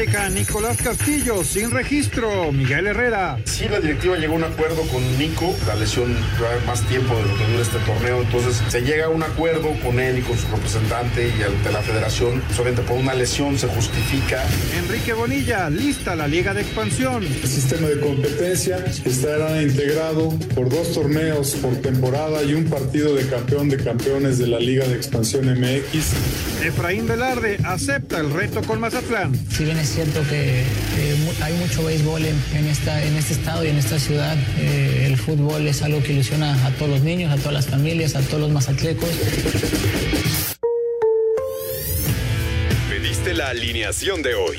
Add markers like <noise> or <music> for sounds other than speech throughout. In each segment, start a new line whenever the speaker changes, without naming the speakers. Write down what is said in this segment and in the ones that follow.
América, Nicolás Castillo, sin registro, Miguel Herrera.
Sí, la directiva llegó a un acuerdo con Nico, la lesión lleva más tiempo de lo que dura este torneo, entonces se llega a un acuerdo con él y con su representante y ante la federación, solamente por una lesión se justifica.
Enrique Bonilla, lista la Liga de Expansión.
El sistema de competencia estará integrado por dos torneos por temporada y un partido de campeón de campeones de la Liga de Expansión MX.
Efraín Velarde acepta el reto con Mazatlán.
Si bien es cierto que hay mucho béisbol en, en esta, en este estado y en esta ciudad, eh, el fútbol es algo que ilusiona a todos los niños, a todas las familias, a todos los mazatlecos.
Pediste la alineación de hoy.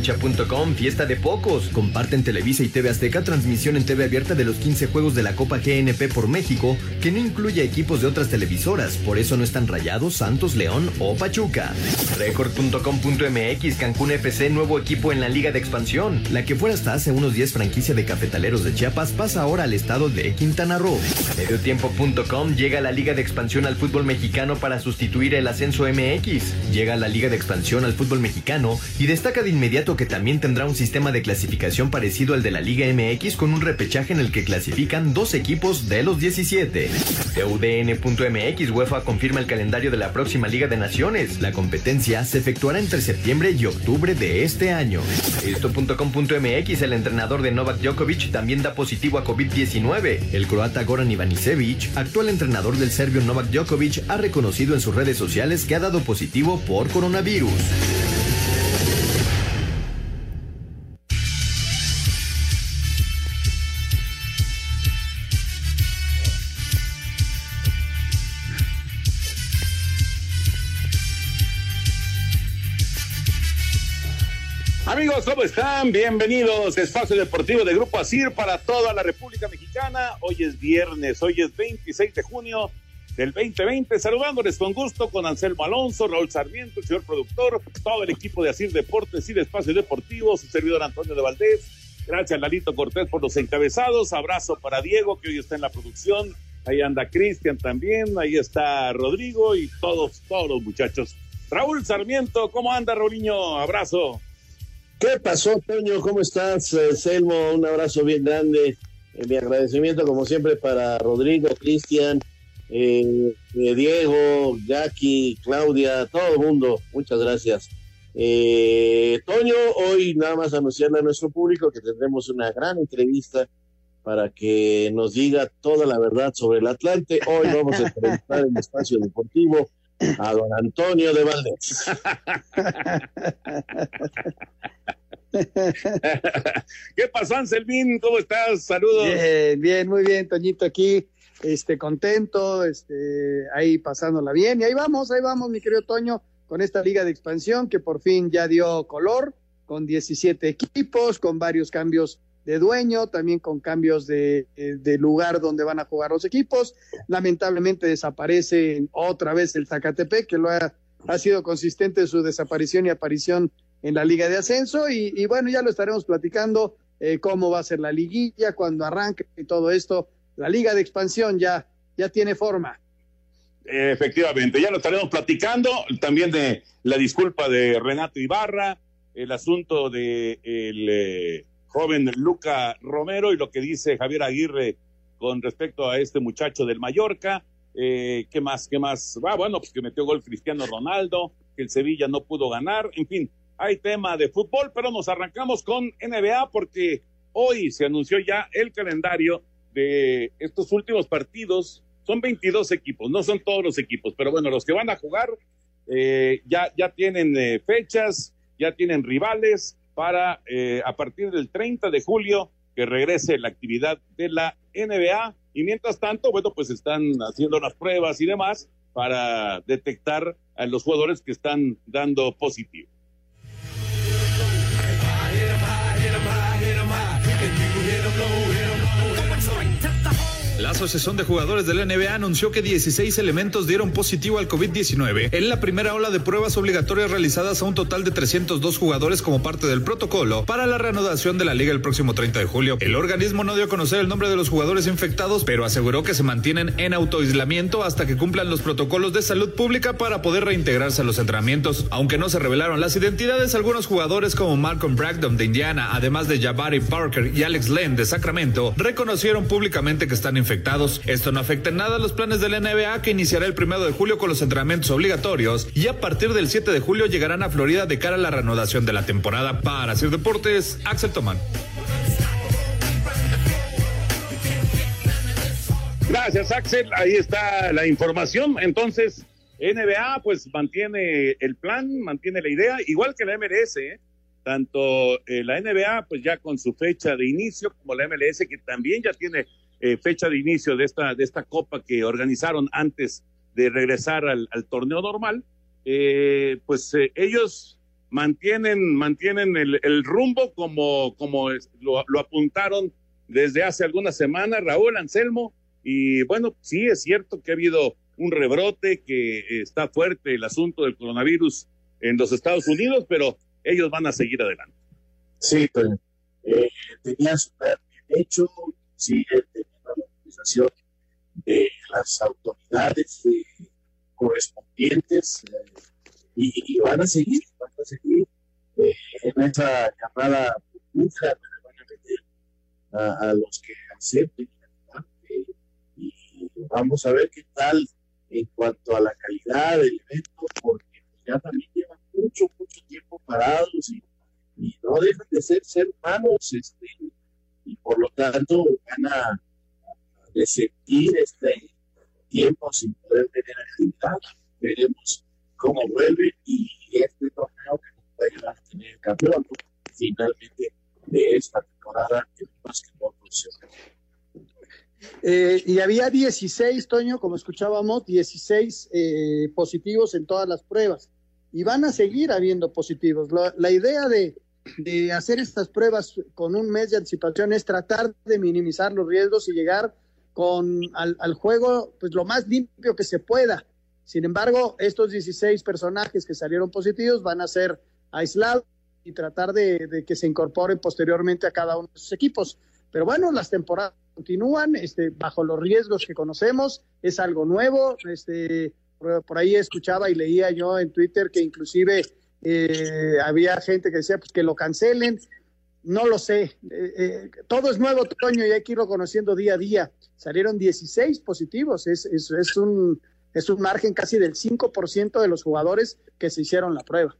Cancha.com, fiesta de pocos. Comparten Televisa y TV Azteca transmisión en TV abierta de los 15 juegos de la Copa GNP por México, que no incluye equipos de otras televisoras, por eso no están Rayados, Santos, León o Pachuca. Record.com.mx, Cancún FC, nuevo equipo en la Liga de Expansión. La que fuera hasta hace unos 10 franquicia de cafetaleros de Chiapas pasa ahora al estado de Quintana Roo. Mediotiempo.com, llega la Liga de Expansión al fútbol mexicano para sustituir el ascenso MX. Llega la Liga de Expansión al fútbol mexicano y destaca de inmediato que también tendrá un sistema de clasificación parecido al de la Liga MX con un repechaje en el que clasifican dos equipos de los 17. UDN.mx UEFA confirma el calendario de la próxima Liga de Naciones. La competencia se efectuará entre septiembre y octubre de este año. Esto.com.mx el entrenador de Novak Djokovic también da positivo a COVID-19. El croata Goran Ivanisevic, actual entrenador del serbio Novak Djokovic, ha reconocido en sus redes sociales que ha dado positivo por coronavirus.
Amigos, ¿cómo están? Bienvenidos a Espacio Deportivo de Grupo Asir para toda la República Mexicana. Hoy es viernes, hoy es 26 de junio del 2020. Saludándoles con gusto con Anselmo Alonso, Raúl Sarmiento, el señor productor, todo el equipo de Asir Deportes y de Espacio Deportivo, su servidor Antonio de Valdés. Gracias, Lalito Cortés, por los encabezados. Abrazo para Diego, que hoy está en la producción. Ahí anda Cristian también, ahí está Rodrigo y todos, todos los muchachos. Raúl Sarmiento, ¿cómo anda, Raulinho? Abrazo.
¿Qué pasó, Toño? ¿Cómo estás, eh, Selmo? Un abrazo bien grande. Eh, mi agradecimiento, como siempre, para Rodrigo, Cristian, eh, Diego, Jackie, Claudia, todo el mundo. Muchas gracias. Eh, Toño, hoy nada más anunciarle a nuestro público que tendremos una gran entrevista para que nos diga toda la verdad sobre el Atlante. Hoy vamos a entrevistar en <laughs> Espacio Deportivo a don Antonio de Valdés.
¿Qué pasó, Anselmín? ¿Cómo estás? Saludos.
Bien, bien, muy bien, Toñito, aquí, este, contento, este, ahí pasándola bien, y ahí vamos, ahí vamos, mi querido Toño, con esta liga de expansión que por fin ya dio color, con 17 equipos, con varios cambios de dueño, también con cambios de, de lugar donde van a jugar los equipos. Lamentablemente desaparece otra vez el Zacatepec, que lo ha, ha sido consistente su desaparición y aparición en la Liga de Ascenso. Y, y bueno, ya lo estaremos platicando eh, cómo va a ser la liguilla, cuando arranque y todo esto. La Liga de Expansión ya, ya tiene forma.
Efectivamente, ya lo estaremos platicando. También de la disculpa de Renato Ibarra, el asunto de el eh, joven Luca Romero y lo que dice Javier Aguirre con respecto a este muchacho del Mallorca. Eh, ¿Qué más? ¿Qué más? Ah, bueno, pues que metió gol Cristiano Ronaldo, que el Sevilla no pudo ganar, en fin, hay tema de fútbol, pero nos arrancamos con NBA porque hoy se anunció ya el calendario de estos últimos partidos. Son 22 equipos, no son todos los equipos, pero bueno, los que van a jugar eh, ya, ya tienen eh, fechas, ya tienen rivales para eh, a partir del 30 de julio que regrese la actividad de la NBA. Y mientras tanto, bueno, pues están haciendo las pruebas y demás para detectar a los jugadores que están dando positivo.
La Asociación de Jugadores del NBA anunció que 16 elementos dieron positivo al COVID-19 en la primera ola de pruebas obligatorias realizadas a un total de 302 jugadores como parte del protocolo para la reanudación de la liga el próximo 30 de julio. El organismo no dio a conocer el nombre de los jugadores infectados, pero aseguró que se mantienen en autoaislamiento hasta que cumplan los protocolos de salud pública para poder reintegrarse a los entrenamientos. Aunque no se revelaron las identidades, algunos jugadores como Malcolm Bragdon de Indiana, además de Jabari Parker y Alex Len de Sacramento, reconocieron públicamente que están infectados esto no afecta en nada a los planes de la NBA que iniciará el primero de julio con los entrenamientos obligatorios y a partir del 7 de julio llegarán a Florida de cara a la reanudación de la temporada. Para hacer deportes, Axel Tomán.
Gracias, Axel. Ahí está la información. Entonces, NBA pues mantiene el plan, mantiene la idea, igual que la MLS, ¿eh? tanto eh, la NBA pues ya con su fecha de inicio como la MLS que también ya tiene eh, fecha de inicio de esta, de esta copa que organizaron antes de regresar al, torneo normal, eh, pues eh, ellos mantienen, mantienen el, rumbo como, como lo, apuntaron desde hace algunas semanas, Raúl Anselmo, y bueno, sí es cierto que ha habido un rebrote, que está fuerte el asunto del coronavirus en los Estados Unidos, pero ellos van a seguir adelante.
Sí, pero tenía súper hecho, de las autoridades correspondientes eh, y, van a seguir, van a seguir eh, en esa llamada burbuja, van a meter a, los que acepten y vamos a ver qué tal en cuanto a la calidad del evento, porque ya también llevan mucho, mucho tiempo parados y, no dejan de ser ser humanos, este, y por lo tanto van a de sentir este tiempo sin poder tener actividad. Veremos cómo vuelve y este torneo que nos a ayudar a tener campeón finalmente de esta temporada en el básquetbol profesional.
Eh, y había 16, Toño, como escuchábamos, 16 eh, positivos en todas las pruebas. Y van a seguir habiendo positivos. La, la idea de, de, hacer estas pruebas con un mes de anticipación es tratar de minimizar los riesgos y llegar con al, juego pues lo más limpio que se pueda. Sin embargo, estos 16 personajes que salieron positivos van a ser aislados y tratar de, de, que se incorporen posteriormente a cada uno de sus equipos. Pero bueno, las temporadas continúan este, bajo los riesgos que conocemos, es algo nuevo. Este, por, por ahí escuchaba y leía yo en Twitter que inclusive eh, había gente que decía pues, que lo cancelen no lo sé. Eh, eh, todo es nuevo, Toño, y hay que irlo conociendo día a día. Salieron 16 positivos. Es, es, un, es un margen casi del 5% de los jugadores que se hicieron la prueba.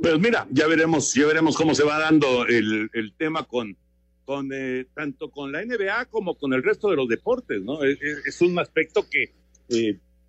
Pues mira, ya veremos, ya veremos cómo se va dando el, el tema con, con eh, tanto con la NBA como con el resto de los deportes, ¿no? Es, es un aspecto que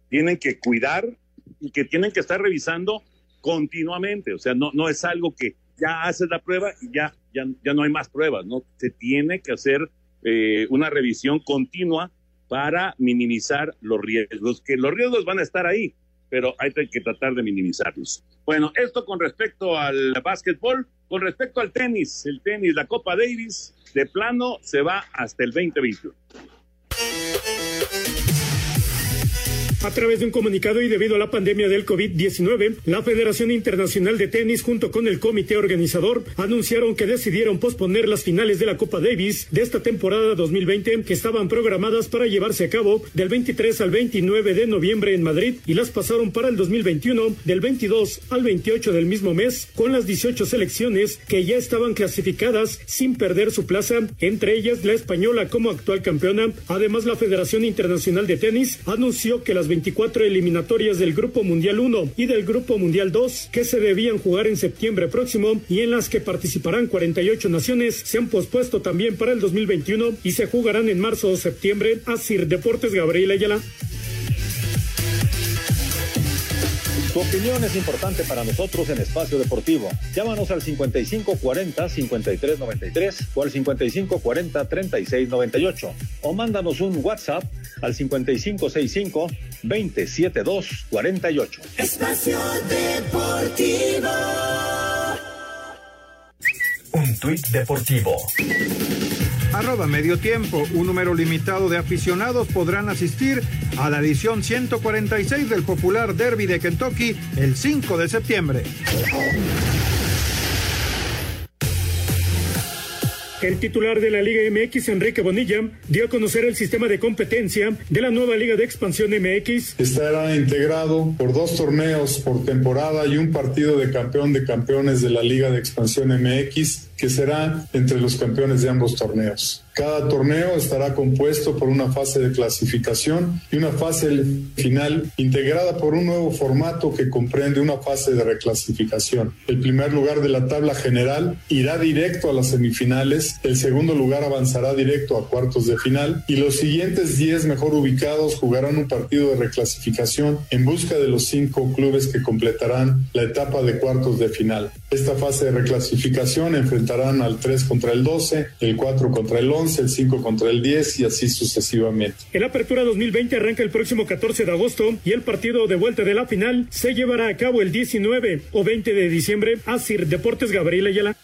tienen que cuidar y que tienen que estar revisando continuamente. O sea, no, no es algo que ya haces la prueba y ya, ya, ya no hay más pruebas, ¿no? Se tiene que hacer eh, una revisión continua para minimizar los riesgos, que los riesgos van a estar ahí, pero hay que tratar de minimizarlos. Bueno, esto con respecto al básquetbol, con respecto al tenis, el tenis, la Copa Davis, de plano se va hasta el 2021.
A través de un comunicado y debido a la pandemia del COVID-19, la Federación Internacional de Tenis junto con el comité organizador anunciaron que decidieron posponer las finales de la Copa Davis de esta temporada 2020 que estaban programadas para llevarse a cabo del 23 al 29 de noviembre en Madrid y las pasaron para el 2021 del 22 al 28 del mismo mes con las 18 selecciones que ya estaban clasificadas sin perder su plaza, entre ellas la española como actual campeona. Además, la Federación Internacional de Tenis anunció que las 24 eliminatorias del Grupo Mundial 1 y del Grupo Mundial 2 que se debían jugar en septiembre próximo y en las que participarán 48 naciones se han pospuesto también para el 2021 y se jugarán en marzo o septiembre. Asir Deportes Gabriel Ayala.
Tu opinión es importante para nosotros en Espacio Deportivo. Llámanos al 5540-5393 o al 5540-3698 o mándanos un WhatsApp al 5565-27248.
Espacio Deportivo.
Un tuit deportivo.
Arroba medio tiempo. Un número limitado de aficionados podrán asistir a la edición 146 del popular Derby de Kentucky el 5 de septiembre.
El titular de la Liga MX, Enrique Bonilla, dio a conocer el sistema de competencia de la nueva Liga de Expansión MX.
Estará integrado por dos torneos por temporada y un partido de campeón de campeones de la Liga de Expansión MX, que será entre los campeones de ambos torneos. Cada torneo estará compuesto por una fase de clasificación y una fase final integrada por un nuevo formato que comprende una fase de reclasificación. El primer lugar de la tabla general irá directo a las semifinales, el segundo lugar avanzará directo a cuartos de final y los siguientes 10 mejor ubicados jugarán un partido de reclasificación en busca de los cinco clubes que completarán la etapa de cuartos de final. Esta fase de reclasificación enfrentarán al 3 contra el 12, el 4 contra el 11, el 5 contra el 10 y así sucesivamente.
El Apertura 2020 arranca el próximo 14 de agosto y el partido de vuelta de la final se llevará a cabo el 19 o 20 de diciembre. Asir Deportes Gabriel Ayala.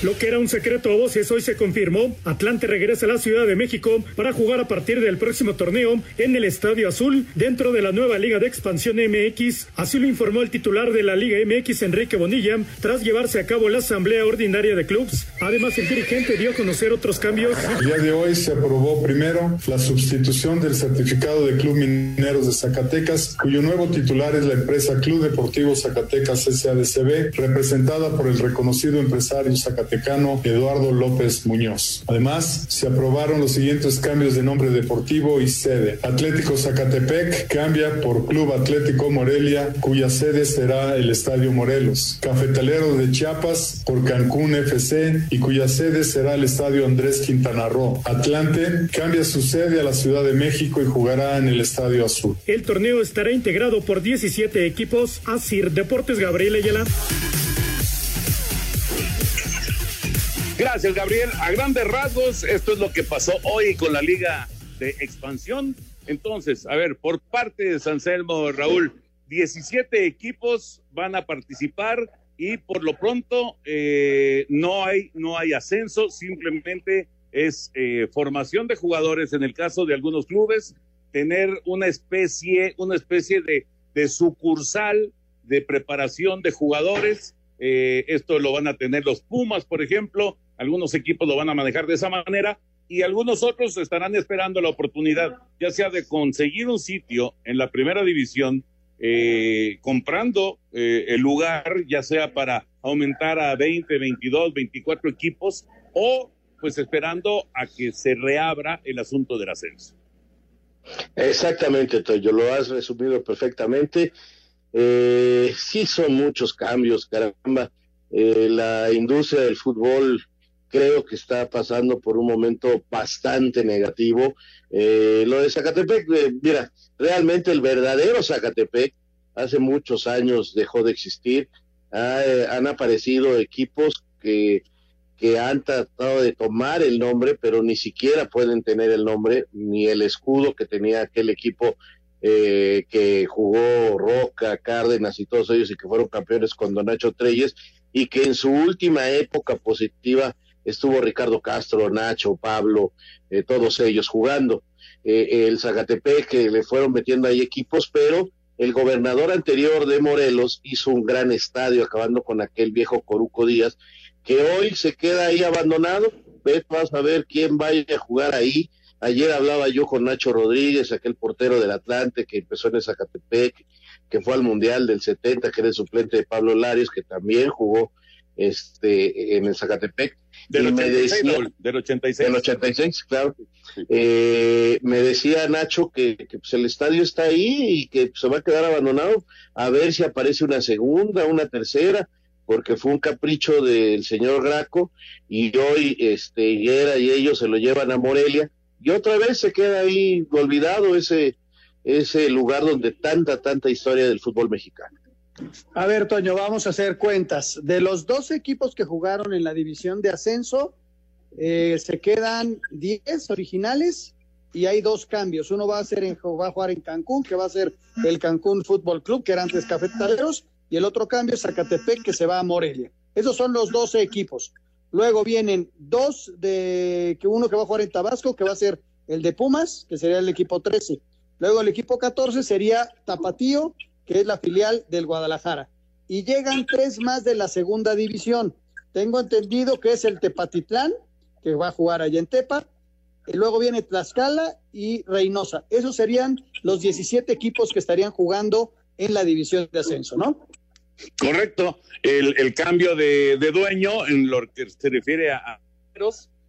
Lo que era un secreto a voces hoy se confirmó. Atlante regresa a la Ciudad de México para jugar a partir del próximo torneo en el Estadio Azul dentro de la nueva Liga de Expansión MX. Así lo informó el titular de la Liga MX, Enrique Bonilla, tras llevarse a cabo la Asamblea Ordinaria de Clubs. Además, el dirigente dio a conocer otros cambios.
El día de hoy se aprobó primero la sustitución del certificado de Club Mineros de Zacatecas, cuyo nuevo titular es la empresa Club Deportivo Zacatecas SADCB, representada por el reconocido empresario Zacatecas Eduardo López Muñoz. Además, se aprobaron los siguientes cambios de nombre deportivo y sede. Atlético Zacatepec cambia por Club Atlético Morelia, cuya sede será el Estadio Morelos. Cafetalero de Chiapas por Cancún FC y cuya sede será el Estadio Andrés Quintana Roo. Atlante cambia su sede a la Ciudad de México y jugará en el Estadio Azul.
El torneo estará integrado por 17 equipos. Asir Deportes Gabriel Ayala.
Gracias, Gabriel. A grandes rasgos, esto es lo que pasó hoy con la Liga de Expansión. Entonces, a ver, por parte de San Selmo, Raúl, 17 equipos van a participar y por lo pronto eh, no, hay, no hay ascenso, simplemente es eh, formación de jugadores en el caso de algunos clubes, tener una especie, una especie de, de sucursal de preparación de jugadores. Eh, esto lo van a tener los Pumas, por ejemplo, algunos equipos lo van a manejar de esa manera y algunos otros estarán esperando la oportunidad, ya sea de conseguir un sitio en la primera división, eh, comprando eh, el lugar, ya sea para aumentar a 20, 22, 24 equipos, o pues esperando a que se reabra el asunto del ascenso.
Exactamente, Toyo, lo has resumido perfectamente. Eh, sí son muchos cambios, caramba. Eh, la industria del fútbol creo que está pasando por un momento bastante negativo. Eh, lo de Zacatepec, eh, mira, realmente el verdadero Zacatepec hace muchos años dejó de existir. Eh, han aparecido equipos que, que han tratado de tomar el nombre, pero ni siquiera pueden tener el nombre ni el escudo que tenía aquel equipo que jugó Roca, Cárdenas y todos ellos y que fueron campeones con Don Nacho Treyes y que en su última época positiva estuvo Ricardo Castro, Nacho, Pablo, eh, todos ellos jugando. Eh, el Zacatepec que le fueron metiendo ahí equipos, pero el gobernador anterior de Morelos hizo un gran estadio acabando con aquel viejo Coruco Díaz, que hoy se queda ahí abandonado. Ves, vas a ver quién vaya a jugar ahí. Ayer hablaba yo con Nacho Rodríguez, aquel portero del Atlante que empezó en el Zacatepec, que fue al Mundial del 70, que era el suplente de Pablo Larios, que también jugó este en el Zacatepec.
Del,
y me
86,
decía,
Raúl, del 86.
del 86, claro. Eh, me decía Nacho que, que, pues, el estadio está ahí y que se va a quedar abandonado a ver si aparece una segunda, una tercera, porque fue un capricho del señor Graco y hoy este Higuera y ellos se lo llevan a Morelia y otra vez se queda ahí olvidado ese ese lugar donde tanta tanta historia del fútbol mexicano.
A ver, Toño, vamos a hacer cuentas. De los dos equipos que jugaron en la división de ascenso, eh, se quedan 10 originales y hay dos cambios. Uno va a ser en, va a jugar en Cancún, que va a ser el Cancún Fútbol Club, que era antes Cafetaleros, y el otro cambio es Zacatepec, que se va a Morelia. Esos son los 12 equipos. Luego vienen dos de que uno que va a jugar en Tabasco, que va a ser el de Pumas, que sería el equipo 13. Luego el equipo 14 sería Tapatío, que es la filial del Guadalajara. Y llegan tres más de la segunda división. Tengo entendido que es el Tepatitlán, que va a jugar allá en Tepa. Y luego viene Tlaxcala y Reynosa. Esos serían los 17 equipos que estarían jugando en la división de ascenso, ¿no?
Correcto. El, el cambio de, de, dueño en lo que se refiere a,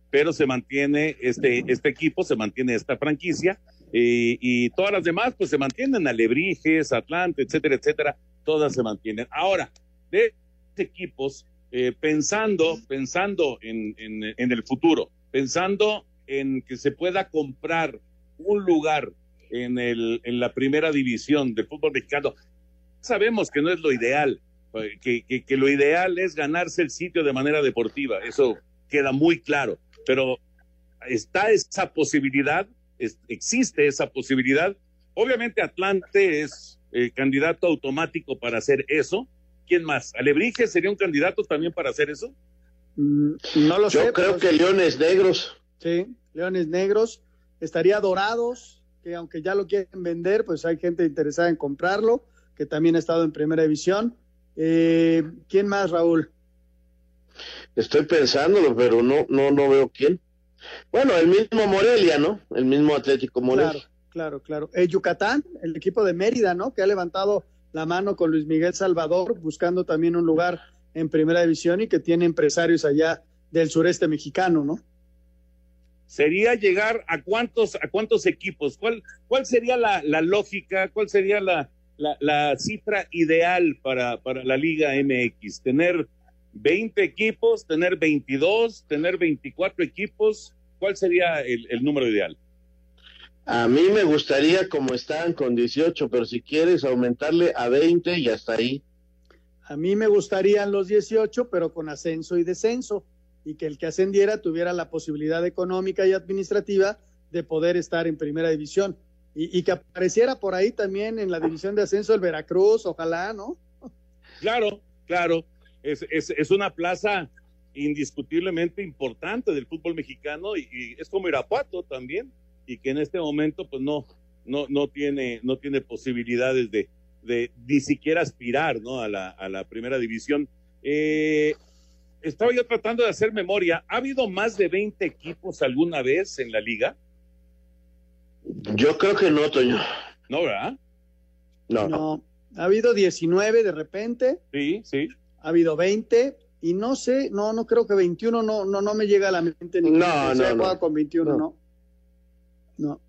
pero se mantiene este, este equipo, se mantiene esta franquicia y, todas las demás pues se mantienen, Alebrijes, Atlante, etcétera, etcétera, todas se mantienen. Ahora, de equipos, eh, pensando, pensando en, en, el futuro, pensando en que se pueda comprar un lugar en, el, en la primera división del fútbol mexicano, sabemos que no es lo ideal, que, que, que lo ideal es ganarse el sitio de manera deportiva, eso queda muy claro, pero está esa posibilidad, es, existe esa posibilidad. Obviamente Atlante es eh, candidato automático para hacer eso. ¿Quién más? ¿Alebrije sería un candidato también para hacer eso?
Mm, no lo
Yo
sé.
creo que Leones Negros.
Sí, Leones Negros. Estaría Dorados, que aunque ya lo quieren vender, pues hay gente interesada en comprarlo, que también ha estado en primera división. Eh, ¿Quién más, Raúl?
Estoy pensándolo, pero no, no, no veo quién. Bueno, el mismo Morelia, ¿no? El mismo Atlético Morelia.
Claro, claro, claro. El Yucatán, el equipo de Mérida, ¿no? Que ha levantado la mano con Luis Miguel Salvador, buscando también un lugar en primera división y que tiene empresarios allá del sureste mexicano, ¿no?
Sería llegar a cuántos, a cuántos equipos, cuál, cuál sería la, la lógica, cuál sería la, la, la cifra ideal para, para la Liga MX, tener 20 equipos, tener 22, tener 24 equipos, ¿cuál sería el, el, número ideal?
A mí me gustaría como están con 18, pero si quieres aumentarle a 20 y hasta ahí.
A mí me gustarían los 18, pero con ascenso y descenso, y que el que ascendiera tuviera la posibilidad económica y administrativa de poder estar en primera división. Y, y que apareciera por ahí también en la división de ascenso el Veracruz, ojalá, ¿no?
Claro, claro es, es, es, una plaza indiscutiblemente importante del fútbol mexicano y, y, es como Irapuato también y que en este momento pues no no no tiene no tiene posibilidades de, de ni siquiera aspirar no a la, a la primera división. Eh, estaba yo tratando de hacer memoria. Ha habido más de 20 equipos alguna vez en la liga
yo creo que no Toño.
No verdad
no,
no. ha habido 19 de repente.
Sí sí
ha habido 20 y no sé, no, no creo que 21 no, no, no me llega a la mente. Ni
no, no, no.
con 21, no. no. No.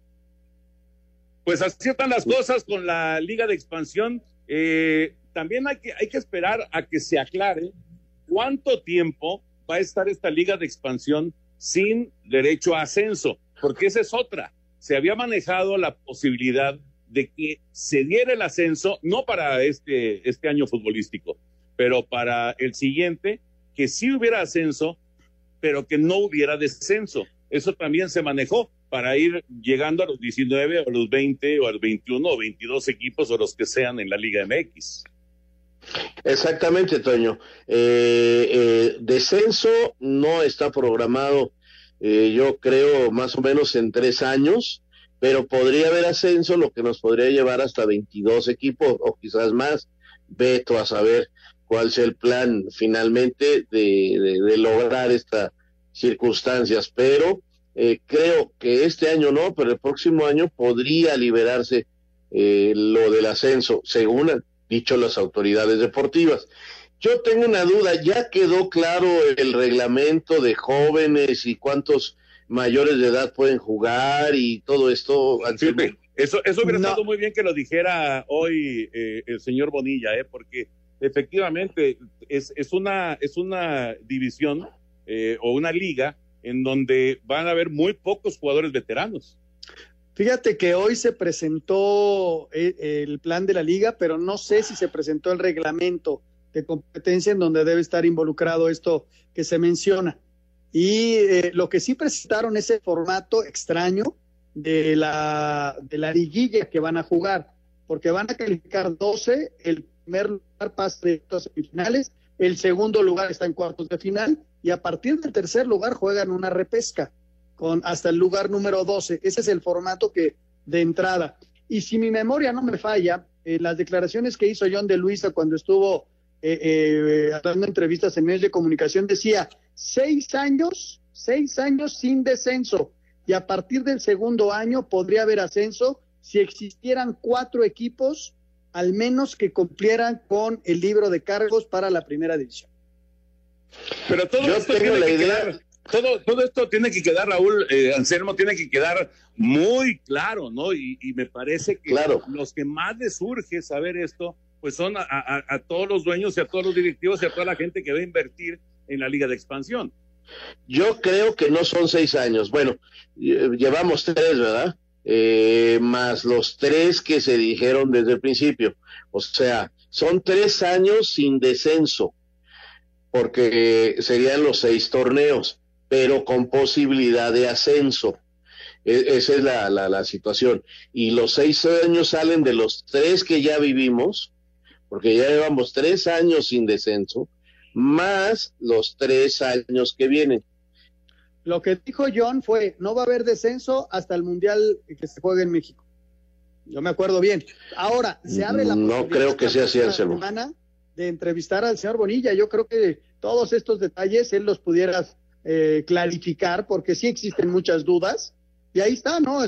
Pues así están las cosas con la Liga de Expansión. Eh, también hay que, hay que esperar a que se aclare cuánto tiempo va a estar esta Liga de Expansión sin derecho a ascenso, porque esa es otra. Se había manejado la posibilidad de que se diera el ascenso, no para este, este año futbolístico, pero para el siguiente, que sí hubiera ascenso, pero que no hubiera descenso. Eso también se manejó para ir llegando a los 19, o los 20, o a los 21, o 22 equipos, o los que sean en la Liga MX.
Exactamente, Toño. Eh, eh, descenso no está programado, eh, yo creo, más o menos en tres años, pero podría haber ascenso, lo que nos podría llevar hasta 22 equipos o quizás más. Veto a saber cuál sea el plan finalmente de, de lograr estas circunstancias, pero creo que este año no, pero el próximo año podría liberarse lo del ascenso, según dicho las autoridades deportivas. Yo tengo una duda, ¿ya quedó claro el reglamento de jóvenes y cuántos mayores de edad pueden jugar y todo esto?
eso, eso hubiera estado muy bien que lo dijera hoy eh, el señor Bonilla, ¿eh? porque efectivamente es, es, una, es una división eh, o una liga en donde van a haber muy pocos jugadores veteranos.
Fíjate que hoy se presentó eh, el, plan de la liga, pero no sé si se presentó el reglamento de competencia en donde debe estar involucrado esto que se menciona. Y eh, lo que sí presentaron es el formato extraño de la, de la liguilla que van a jugar, porque van a calificar 12, el primer lugar pasa de semifinales, el segundo lugar está en cuartos de final y a partir del tercer lugar juegan una repesca con hasta el lugar número 12. Ese es el formato que de entrada. Y si mi memoria no me falla, en las declaraciones que hizo John de Luisa cuando estuvo eh, eh, dando entrevistas en medios de comunicación, decía seis años, seis años sin descenso. Y a partir del segundo año podría haber ascenso si existieran cuatro equipos, al menos que cumplieran con el libro de cargos para la primera división.
Pero todo Yo tengo la idea todo, todo esto tiene que quedar, Raúl, eh, Anselmo, tiene que quedar muy claro, ¿no? Y, me parece que los que más les surge saber esto, pues son a, todos los dueños y a todos los directivos y a toda la gente que va a invertir en la Liga de Expansión.
Yo creo que no son seis años. Bueno, llevamos tres, ¿verdad? Eh, más los tres que se dijeron desde el principio. O sea, son tres años sin descenso, porque serían los seis torneos pero con posibilidad de ascenso. E, esa es la, la, situación. Y los seis años salen de los tres que ya vivimos, porque ya llevamos tres años sin descenso, más los tres años que vienen.
Lo que dijo John fue, no va a haber descenso hasta el Mundial que se juegue en México. Yo me acuerdo bien. Ahora, se abre la
No creo que sea
de entrevistar al señor Bonilla. Yo creo que todos estos detalles él los pudiera eh, clarificar, porque sí existen muchas dudas, y ahí está, ¿no?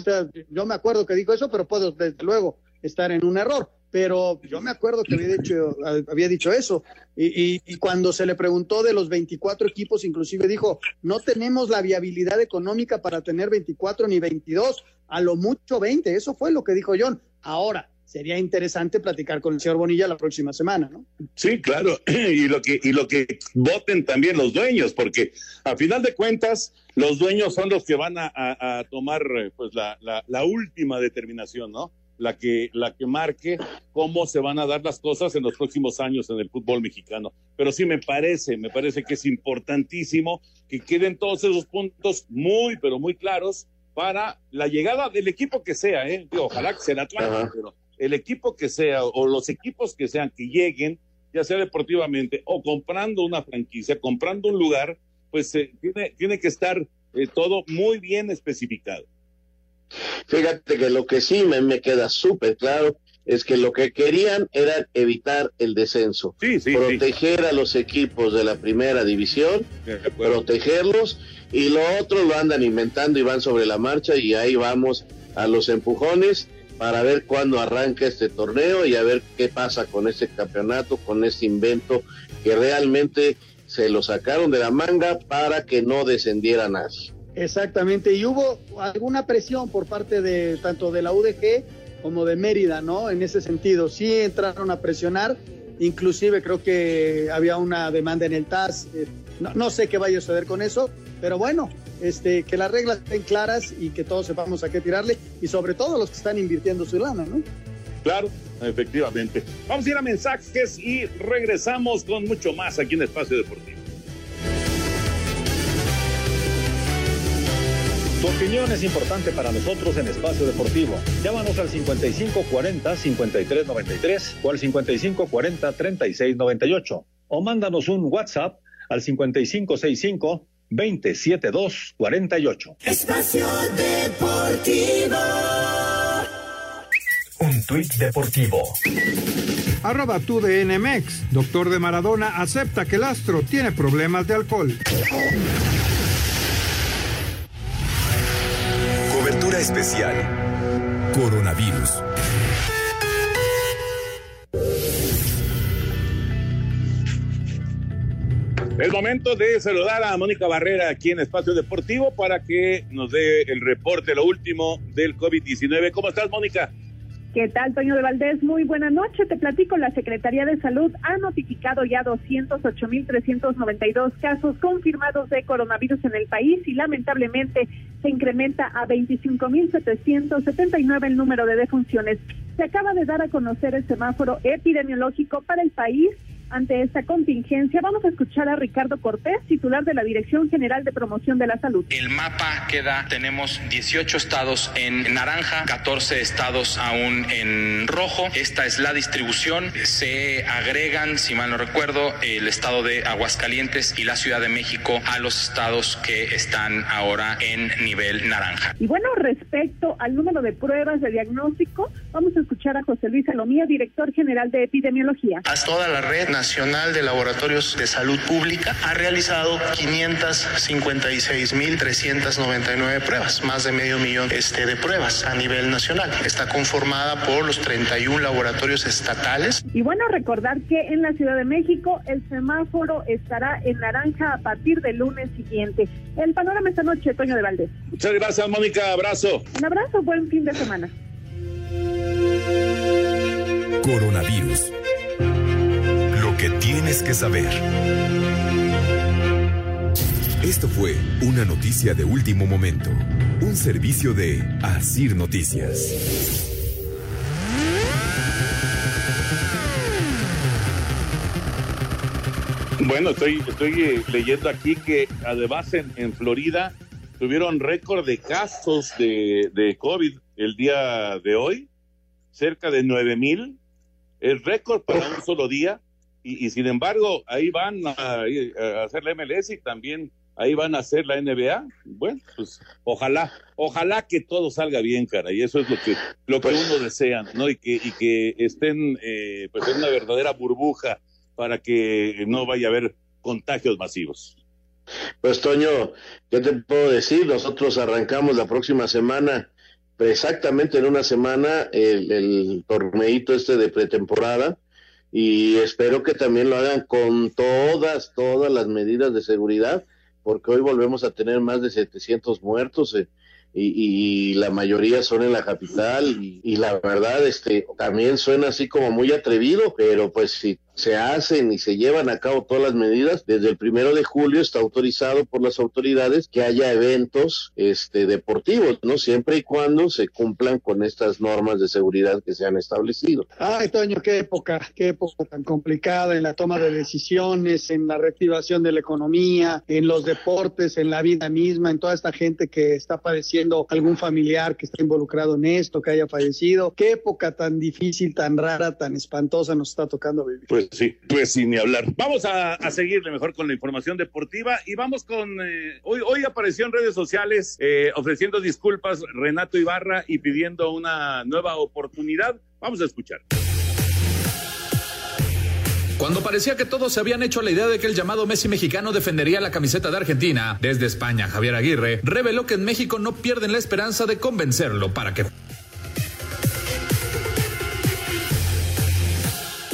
yo me acuerdo que dijo eso, pero puedo desde luego estar en un error, pero yo me acuerdo que había dicho, había dicho eso, y, cuando se le preguntó de los 24 equipos, inclusive dijo, no tenemos la viabilidad económica para tener 24 ni 22, a lo mucho 20, eso fue lo que dijo John. Ahora, sería interesante platicar con el señor Bonilla la próxima semana, ¿no?
Sí, claro, <clears throat> y lo que y lo que voten también los dueños, porque a final de cuentas los dueños son los que van a, tomar pues la, la, última determinación, ¿no? La que la que marque cómo se van a dar las cosas en los próximos años en el fútbol mexicano. Pero sí me parece, me parece que es importantísimo que queden todos esos puntos muy, pero muy claros para la llegada del equipo que sea, ¿eh? ojalá que sea el Atlanta, pero el equipo que sea o los equipos que sean que lleguen, ya sea deportivamente o comprando una franquicia, comprando un lugar, pues eh, tiene, tiene que estar eh, todo muy bien especificado.
Fíjate que lo que sí me, me queda súper claro es que lo que querían era evitar el descenso, proteger a los equipos de la primera división, protegerlos, y lo otro lo andan inventando y van sobre la marcha y ahí vamos a los empujones para ver cuándo arranca este torneo y a ver qué pasa con este campeonato, con este invento que realmente se lo sacaron de la manga para que no descendiera nadie.
Exactamente, y hubo alguna presión por parte de tanto de la UDG como de Mérida, ¿no? En ese sentido, sí entraron a presionar, inclusive creo que había una demanda en el TAS, eh, no, no sé qué vaya a suceder con eso, pero bueno, este, que las reglas estén claras y que todos sepamos a qué tirarle y sobre todo los que están invirtiendo su lana, ¿no?
Claro, efectivamente. Vamos a ir a mensajes y regresamos con mucho más aquí en Espacio Deportivo.
Tu opinión es importante para nosotros en Espacio Deportivo. Llámanos al 5540-5393 o al 5540-3698 o mándanos un WhatsApp al 5565-27248.
Espacio Deportivo.
Un tuit deportivo.
Arroba tu de NMX. Doctor de Maradona acepta que el astro tiene problemas de alcohol.
Especial. Coronavirus.
Es momento de saludar a Mónica Barrera aquí en Espacio Deportivo para que nos dé el reporte, lo último del COVID-19. ¿Cómo estás, Mónica?
¿Qué tal, Toño de Valdés? Muy buena noche. Te platico, la Secretaría de Salud ha notificado ya 208.392 casos confirmados de coronavirus en el país y lamentablemente se incrementa a 25.779 el número de defunciones. Se acaba de dar a conocer el semáforo epidemiológico para el país ante esta contingencia. Vamos a escuchar a Ricardo Cortés, titular de la Dirección General de Promoción de la Salud.
El mapa queda, tenemos 18 estados en naranja, 14 estados aún en rojo. Esta es la distribución. Se agregan, si mal no recuerdo, el estado de Aguascalientes y la Ciudad de México a los estados que están ahora en nivel naranja.
Y bueno, respecto al número de pruebas de diagnóstico, vamos a escuchar a José Luis Salomía, director general de epidemiología.
A toda la red Nacional de Laboratorios de Salud Pública ha realizado 556.399 pruebas, más de medio millón este, de pruebas a nivel nacional. Está conformada por los 31 laboratorios estatales.
Y bueno, recordar que en la Ciudad de México el semáforo estará en naranja a partir del lunes siguiente. El panorama esta noche, Toño de Valdés.
Muchas gracias, Mónica. Abrazo.
Un abrazo, buen fin de semana.
Coronavirus. Que tienes que saber. Esto fue una noticia de último momento. Un servicio de Asir Noticias.
Bueno, estoy, eh, leyendo aquí que además en, en Florida tuvieron récord de casos de, de COVID el día de hoy, cerca de 9 mil, el récord para un solo día, y, y sin embargo ahí van a, a hacer la MLS y también ahí van a hacer la NBA. Bueno, pues ojalá, ojalá que todo salga bien, cara, y eso es lo que, lo que uno desea, ¿no? Y que, y que estén eh, pues en una verdadera burbuja para que no vaya a haber contagios masivos.
Pues Toño, ¿qué te puedo decir? Nosotros arrancamos la próxima semana, exactamente en una semana, el, el torneito este de pretemporada y espero que también lo hagan con todas, todas las medidas de seguridad, porque hoy volvemos a tener más de 700 muertos. Eh, y, la mayoría son en la capital y, y, la verdad este también suena así como muy atrevido pero pues si se hacen y se llevan a cabo todas las medidas desde el primero de julio está autorizado por las autoridades que haya eventos este deportivos no siempre y cuando se cumplan con estas normas de seguridad que se han establecido
ay Toño qué época qué época tan complicada en la toma de decisiones en la reactivación de la economía en los deportes en la vida misma en toda esta gente que está padeciendo algún familiar que está involucrado en esto, que haya fallecido. Qué época tan difícil, tan rara, tan espantosa nos está tocando vivir.
Pues sí, pues sin ni hablar. Vamos a, a seguirle mejor con la información deportiva y vamos con, eh, hoy, hoy apareció en redes sociales eh, ofreciendo disculpas Renato Ibarra y pidiendo una nueva oportunidad. Vamos a escuchar.
Cuando parecía que todos se habían hecho la idea de que el llamado Messi mexicano defendería la camiseta de Argentina, desde España Javier Aguirre reveló que en México no pierden la esperanza de convencerlo para que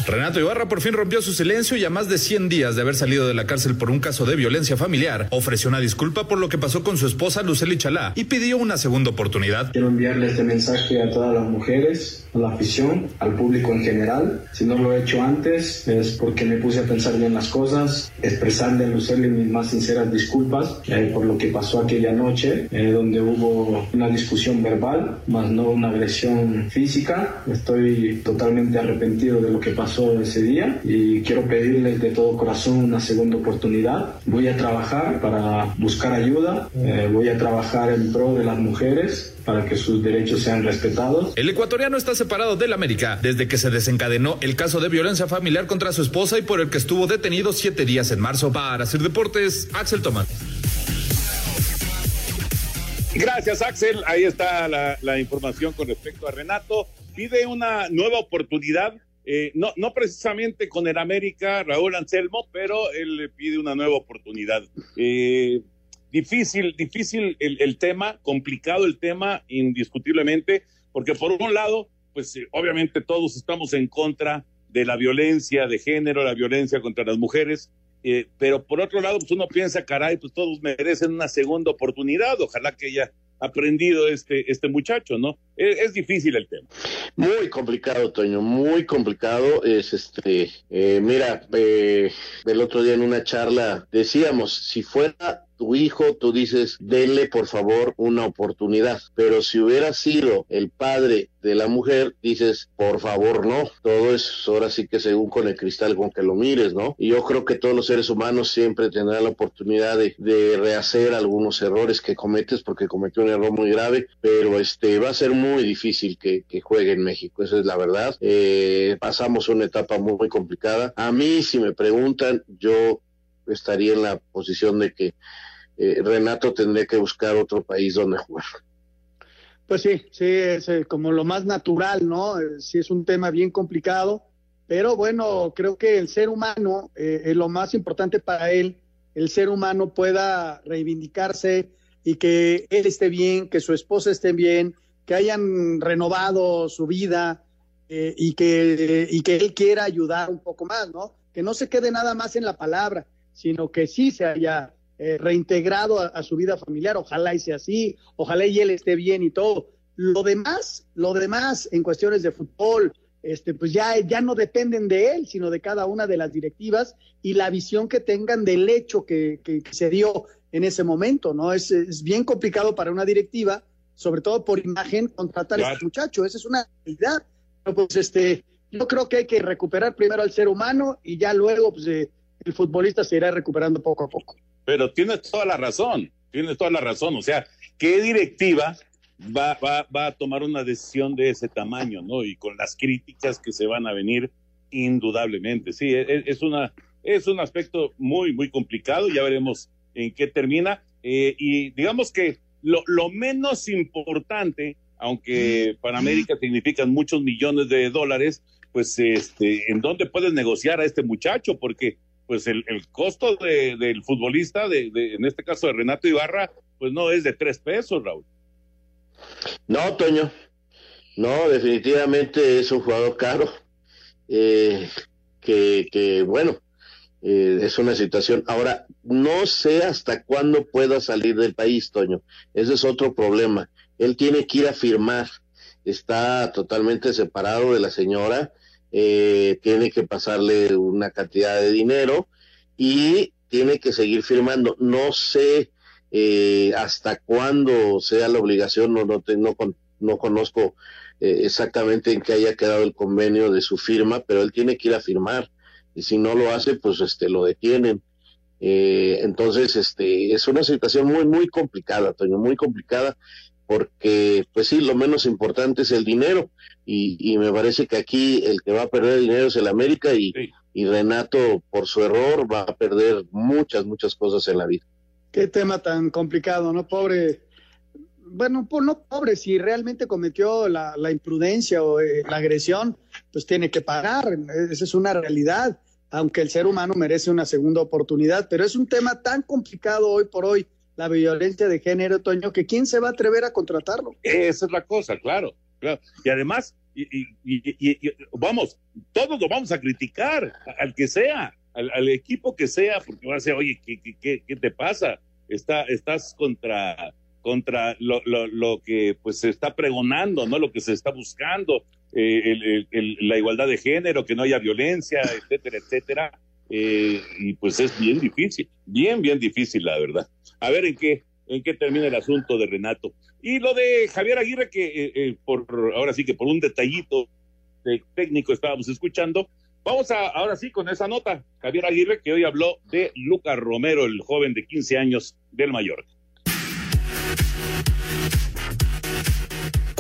Renato Ibarra por fin rompió su silencio y a más de 100 días de haber salido de la cárcel por un caso de violencia familiar, ofreció una disculpa por lo que pasó con su esposa Lucely Chalá y pidió una segunda oportunidad.
Quiero enviarle este mensaje a todas las mujeres, a la afición, al público en general. Si no lo he hecho antes es porque me puse a pensar bien las cosas, expresarle a Lucely mis más sinceras disculpas eh, por lo que pasó aquella noche, eh, donde hubo una discusión verbal, más no una agresión física. Estoy totalmente arrepentido de lo que pasó pasó ese día y quiero pedirles de todo corazón una segunda oportunidad. Voy a trabajar para buscar ayuda, eh, voy a trabajar en pro de las mujeres para que sus derechos sean respetados.
El ecuatoriano está separado del América desde que se desencadenó el caso de violencia familiar contra su esposa y por el que estuvo detenido siete días en marzo. Para hacer deportes, Axel Tomás.
Gracias, Axel. Ahí está la, la, información con respecto a Renato. Pide una nueva oportunidad, eh, no, no precisamente con el América, Raúl Anselmo, pero él le pide una nueva oportunidad. Eh, difícil, difícil el, tema, complicado el tema, indiscutiblemente, porque por un lado, pues eh, obviamente todos estamos en contra de la violencia de género, la violencia contra las mujeres, eh, pero por otro lado, pues uno piensa, caray, pues todos merecen una segunda oportunidad, ojalá que haya aprendido este, este muchacho, ¿no? Es, es, difícil el tema.
Muy complicado, Toño, muy complicado. Es este, eh, mira, eh, el otro día en una charla decíamos, si fuera tu hijo, tú dices, denle por favor una oportunidad. Pero si hubiera sido el padre de la mujer, dices, por favor no. Todo es ahora sí que según con el cristal con que lo mires, ¿no? Y yo creo que todos los seres humanos siempre tendrán la oportunidad de, de rehacer algunos errores que cometes porque cometió un error muy grave, pero este va a ser muy difícil que, juegue en México, esa es la verdad. Eh, pasamos una etapa muy, muy complicada. A mí, si me preguntan, yo estaría en la posición de que eh, Renato tendría que buscar otro país donde jugar.
Pues sí, sí, es eh, como lo más natural, ¿no? Eh, sí es un tema bien complicado, pero bueno, creo que el ser humano es lo más importante para él, el ser humano pueda reivindicarse y que él esté bien, que su esposa esté bien, que hayan renovado su vida y, que, y que él quiera ayudar un poco más, ¿no? Que no se quede nada más en la palabra, sino que sí se haya eh, reintegrado a, a, su vida familiar, ojalá y sea así, ojalá y él esté bien y todo. Lo demás, lo demás en cuestiones de fútbol, este, pues ya, ya no dependen de él, sino de cada una de las directivas y la visión que tengan del hecho que, que, que se dio en ese momento, ¿no? Es, es, bien complicado para una directiva, sobre todo por imagen, contratar claro. a este muchacho, esa es una realidad. Pero pues este, yo creo que hay que recuperar primero al ser humano y ya luego pues, eh, el futbolista se irá recuperando poco a poco
pero tienes toda la razón, tienes toda la razón. O sea, ¿qué directiva va, va, va a tomar una decisión de ese tamaño, no? Y con las críticas que se van a venir, indudablemente. Sí, es, es una, es un aspecto muy, muy complicado. Ya veremos en qué termina. Eh, y digamos que lo, lo menos importante, aunque para América significan muchos millones de dólares, pues este, ¿en dónde puedes negociar a este muchacho? Porque pues el, el costo de, del futbolista, de, en este caso de Renato Ibarra, pues no es de tres pesos, Raúl.
No, Toño, no, definitivamente es un jugador caro, eh, que, que bueno, eh, es una situación. Ahora, no sé hasta cuándo pueda salir del país, Toño, ese es otro problema. Él tiene que ir a firmar, está totalmente separado de la señora, eh, tiene que pasarle una cantidad de dinero y tiene que seguir firmando. No sé eh, hasta cuándo sea la obligación, no, no, te, no, no conozco eh, exactamente en qué haya quedado el convenio de su firma, pero él tiene que ir a firmar y si no lo hace, pues este lo detienen. Eh, entonces, este es una situación muy, muy complicada, Toño, muy complicada porque pues sí, lo menos importante es el dinero y, y, me parece que aquí el que va a perder dinero es el América y, sí. y, Renato por su error va a perder muchas, muchas cosas en la vida.
Qué tema tan complicado, ¿no? Pobre, bueno, no pobre, si realmente cometió la, la imprudencia o eh, la agresión, pues tiene que pagar, esa es una realidad, aunque el ser humano merece una segunda oportunidad, pero es un tema tan complicado hoy por hoy la violencia de género, Toño, que quién se va a atrever a contratarlo.
Esa es la cosa, claro. Y además, y, vamos, todos lo vamos a criticar, al que sea, al, al equipo que sea, porque va a ser, oye, ¿qué, qué, qué te pasa? Está, estás contra, contra lo, lo, lo, que pues se está pregonando, ¿no? Lo que se está buscando, eh, la igualdad de género, que no haya violencia, etcétera, etcétera. Eh, y pues es bien difícil, bien, bien difícil, la verdad a ver en qué, en qué termina el asunto de Renato. Y lo de Javier Aguirre, que eh, eh, por ahora sí que por un detallito de técnico estábamos escuchando, Vamos a, ahora sí con esa nota. Javier Aguirre, que hoy habló de Lucas Romero, el joven de 15 años del Mallorca.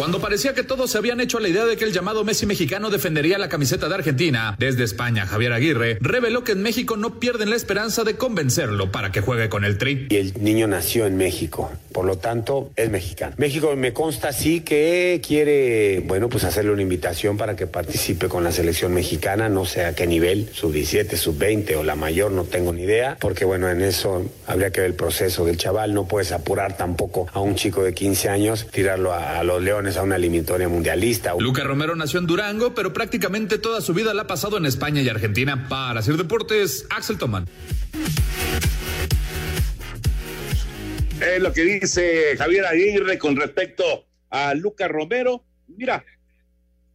Cuando parecía que todos se habían hecho la idea de que el llamado Messi mexicano defendería la camiseta de Argentina, desde España Javier Aguirre reveló que en México no pierden la esperanza de convencerlo para que juegue con el Tri.
Y el niño nació en México, por lo tanto es mexicano. México me consta sí que quiere, bueno, pues hacerle una invitación para que participe con la selección mexicana, no sé a qué nivel, sub 17, sub 20 o la mayor, no tengo ni idea, porque bueno, en eso habría que ver el proceso del chaval, no puedes apurar tampoco a un chico de 15 años, tirarlo a, a los leones a una eliminatoria mundialista.
Lucas Romero nació en Durango, pero prácticamente toda su vida la ha pasado en España y Argentina. Para hacer deportes, Axel Toman.
Es lo que dice Javier Aguirre con respecto a Lucas Romero. Mira,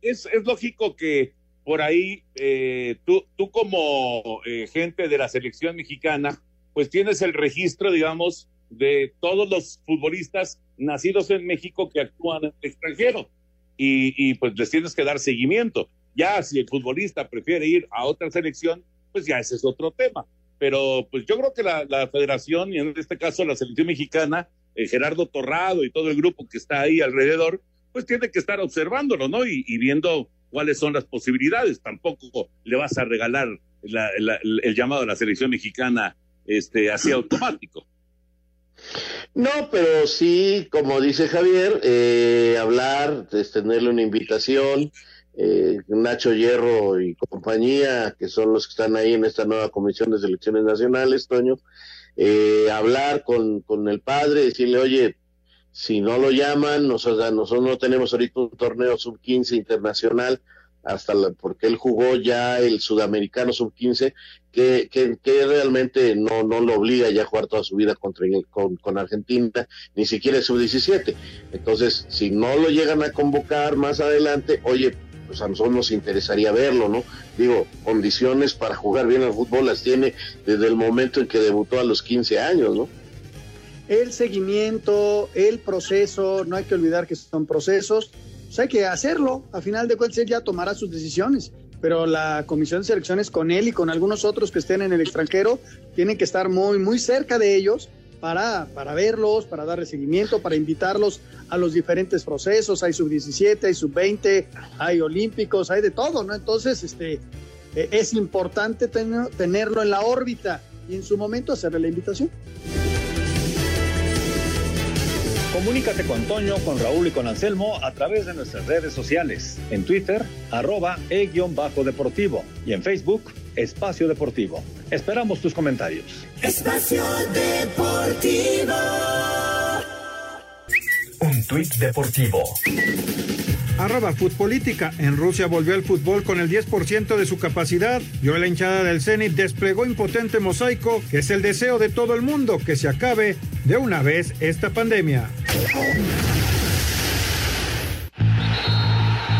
es, es lógico que por ahí eh, tú, tú como eh, gente de la selección mexicana, pues tienes el registro, digamos, de todos los futbolistas nacidos en México que actúan en el extranjero. Y, pues les tienes que dar seguimiento. Ya si el futbolista prefiere ir a otra selección, pues ya ese es otro tema. Pero pues yo creo que la, federación, y en este caso la selección mexicana, eh, Gerardo Torrado y todo el grupo que está ahí alrededor, pues tiene que estar observándolo, ¿no? Y, y viendo cuáles son las posibilidades. Tampoco le vas a regalar la, la, el llamado a la selección mexicana este, así automático.
No, pero sí, como dice Javier, eh, hablar, extenderle una invitación, eh, Nacho Hierro y compañía, que son los que están ahí en esta nueva comisión de selecciones nacionales, Toño, eh, hablar con, con el padre, decirle, oye, si no lo llaman, nosotros, nosotros no tenemos ahorita un torneo sub-15 internacional, hasta la, porque él jugó ya el sudamericano sub-15, que, que, realmente no, no lo obliga ya a jugar toda su vida contra, con, Argentina, ni siquiera el sub-17. Entonces, si no lo llegan a convocar más adelante, oye, pues a nosotros nos interesaría verlo, ¿no? Digo, condiciones para jugar bien al fútbol las tiene desde el momento en que debutó a los 15 años, ¿no?
El seguimiento, el proceso, no hay que olvidar que son procesos, pues hay que hacerlo. A final de cuentas, él ya tomará sus decisiones. Pero la comisión de selecciones con él y con algunos otros que estén en el extranjero tienen que estar muy, muy cerca de ellos para, para verlos, para darle seguimiento, para invitarlos a los diferentes procesos. Hay sub-17, hay sub-20, hay olímpicos, hay de todo, ¿no? Entonces, este, es importante ten, tenerlo en la órbita y en su momento hacerle la invitación.
Comunícate con Toño, con Raúl y con Anselmo a través de nuestras redes sociales. En Twitter, arroba e-deportivo. Y en Facebook, Espacio Deportivo. Esperamos tus comentarios.
Espacio Deportivo.
Un tuit deportivo.
Arroba Futbolítica. En Rusia volvió el fútbol con el 10% de su capacidad. Y hoy la hinchada del Zenit desplegó impotente mosaico, que es el deseo de todo el mundo que se acabe de una vez esta pandemia.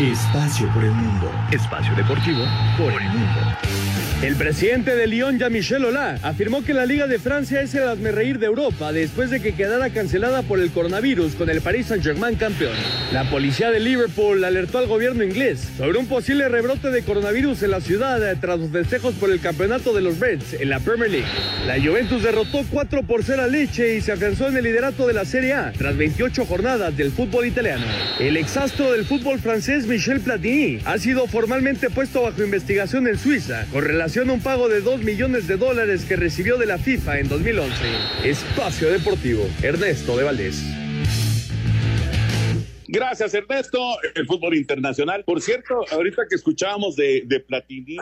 Espacio por el mundo. Espacio deportivo por el mundo.
El presidente de Lyon, Jean-Michel Hola, afirmó que la Liga de Francia es el hazmerreír de Europa después de que quedara cancelada por el coronavirus con el Paris Saint-Germain campeón. La policía de Liverpool alertó al gobierno inglés sobre un posible rebrote de coronavirus en la ciudad tras los festejos por el campeonato de los Reds en la Premier League. La Juventus derrotó 4 por 0 a Leche y se afianzó en el liderato de la Serie A tras 28 jornadas del fútbol italiano. El exastro del fútbol francés Michel Platini ha sido formalmente puesto bajo investigación en Suiza con relación un pago de 2 millones de dólares que recibió de la FIFA en 2011. Espacio Deportivo, Ernesto de Valdés.
Gracias, Ernesto. El fútbol internacional. Por cierto, ahorita que escuchábamos de, de Platini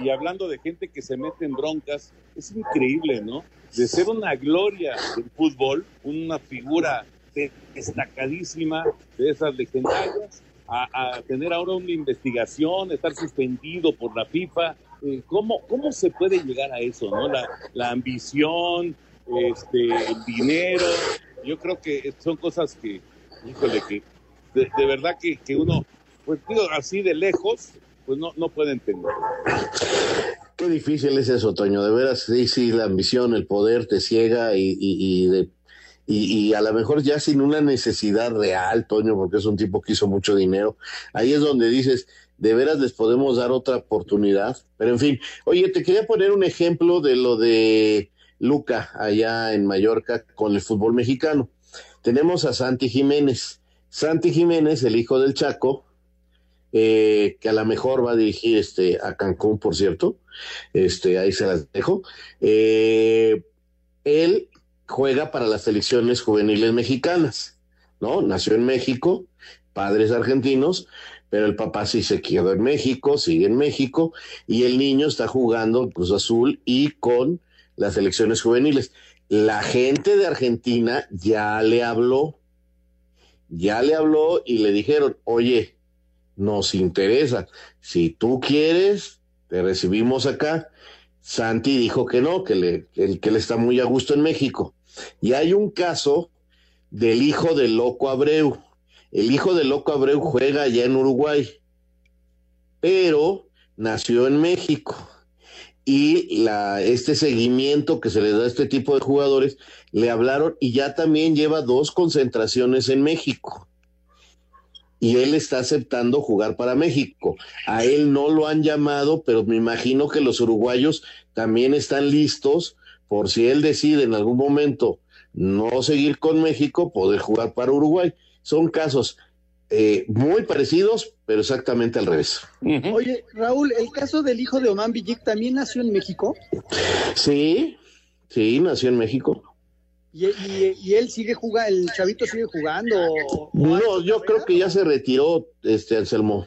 y, y, hablando de gente que se mete en broncas, es increíble, ¿no? De ser una gloria del fútbol, una figura destacadísima de esas legendarias, a, a tener ahora una investigación, estar suspendido por la FIFA. Eh, ¿cómo, ¿Cómo se puede llegar a eso, no? La, la ambición, este, el dinero. Yo creo que son cosas que, híjole, que de, de verdad que, que, uno, pues digo, así de lejos, pues no, no puede entender.
Qué difícil es eso, Toño. De veras, sí, sí, la ambición, el poder te ciega y, y, y, de, y, a lo mejor ya sin una necesidad real, Toño, porque es un tipo que hizo mucho dinero, ahí es donde dices, de veras les podemos dar otra oportunidad. Pero en fin, oye, te quería poner un ejemplo de lo de Luca allá en Mallorca con el fútbol mexicano. Tenemos a Santi Jiménez. Santi Jiménez, el hijo del Chaco, eh, que a lo mejor va a dirigir este a Cancún, por cierto. Este, ahí se las dejo. Eh, él juega para las selecciones juveniles mexicanas, ¿no? Nació en México, padres argentinos, pero el papá sí se quedó en México, sigue en México, y el niño está jugando Cruz Azul y con las selecciones juveniles. La gente de Argentina ya le habló, ya le habló y le dijeron, oye, nos interesa, si tú quieres, te recibimos acá. Santi dijo que no, que, le, que, que él está muy a gusto en México. Y hay un caso del hijo del Loco Abreu. El hijo del Loco Abreu juega allá en Uruguay, pero nació en México. Y la, este seguimiento que se le da a este tipo de jugadores, le hablaron y ya también lleva dos concentraciones en México. Y él está aceptando jugar para México. A él no lo han llamado, pero me imagino que los uruguayos también están listos por si él decide en algún momento no seguir con México, poder jugar para Uruguay. Son casos eh, muy parecidos, pero exactamente al revés.
Oye, Raúl, ¿el caso del hijo de Oman Villic también nació en México?
Sí, sí, nació en México.
¿Y, él sigue jugando, el chavito sigue jugando?
No, yo creo que ya se retiró, este Anselmo.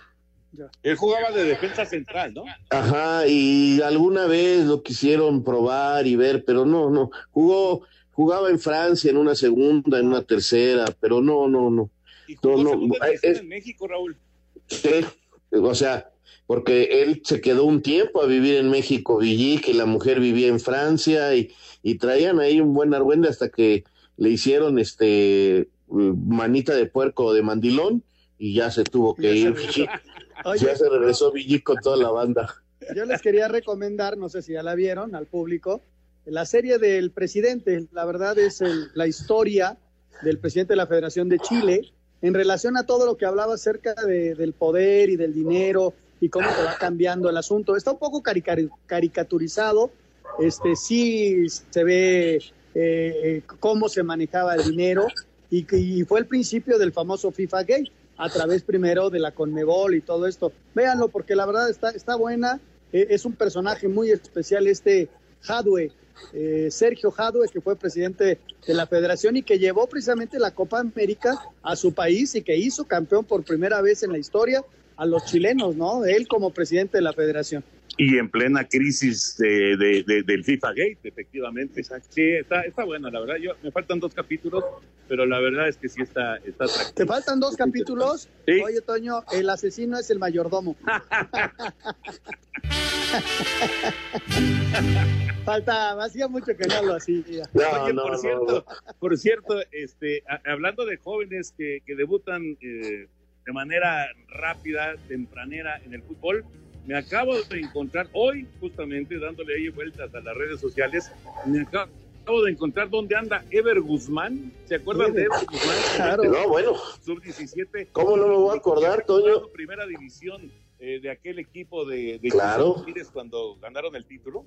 Él jugaba de defensa central, ¿no?
Ajá, y alguna vez lo quisieron probar y ver, pero no, no. Jugó, jugaba en Francia en una segunda, en una tercera, pero no, no, no.
¿Y jugó no, en México, Raúl?
Sí, o sea, porque él se quedó un tiempo a vivir en México, Villic, y la mujer vivía en Francia, y, y traían ahí un buen argüende hasta que le hicieron este manita de puerco de mandilón, y ya se tuvo que ir <laughs> ya se regresó Villic con toda la banda.
Yo les quería recomendar, no sé si ya la vieron al público, la serie del presidente. La verdad es la historia del presidente de la Federación de Chile en relación a todo lo que hablaba acerca del poder y del dinero y cómo se va cambiando el asunto. Está un poco caricaturizado, este sí se ve eh, cómo se manejaba el dinero y, fue el principio del famoso FIFA Gate a través primero de la Conmebol y todo esto. Véanlo porque la verdad está, está buena. Eh, es un personaje muy especial este Jadwe, eh, Sergio Jadwe, que fue presidente de la federación y que llevó precisamente la Copa América a su país y que hizo campeón por primera vez en la historia a los chilenos, ¿no? Él como presidente de la federación
y en plena crisis de, del FIFA Gate, efectivamente. Sí, está, está buena, la verdad. Yo, me faltan dos capítulos, pero la verdad es que sí está, está
¿Te faltan dos capítulos? Oye, Toño, el asesino es el mayordomo. <laughs> Falta, hacía mucho que no lo hacía.
Oye, por cierto, por cierto, este, hablando de jóvenes que, que debutan eh, de manera rápida, tempranera en el fútbol, me acabo de encontrar hoy, justamente dándole ahí vueltas a las redes sociales, me acabo de encontrar dónde anda Ever Guzmán. ¿Se acuerdan de Ever Guzmán?
Claro. No, bueno.
Sub-17.
¿Cómo no me voy a acordar, Toño?
Primera división eh, de aquel equipo de, de
claro.
cuando ganaron el título.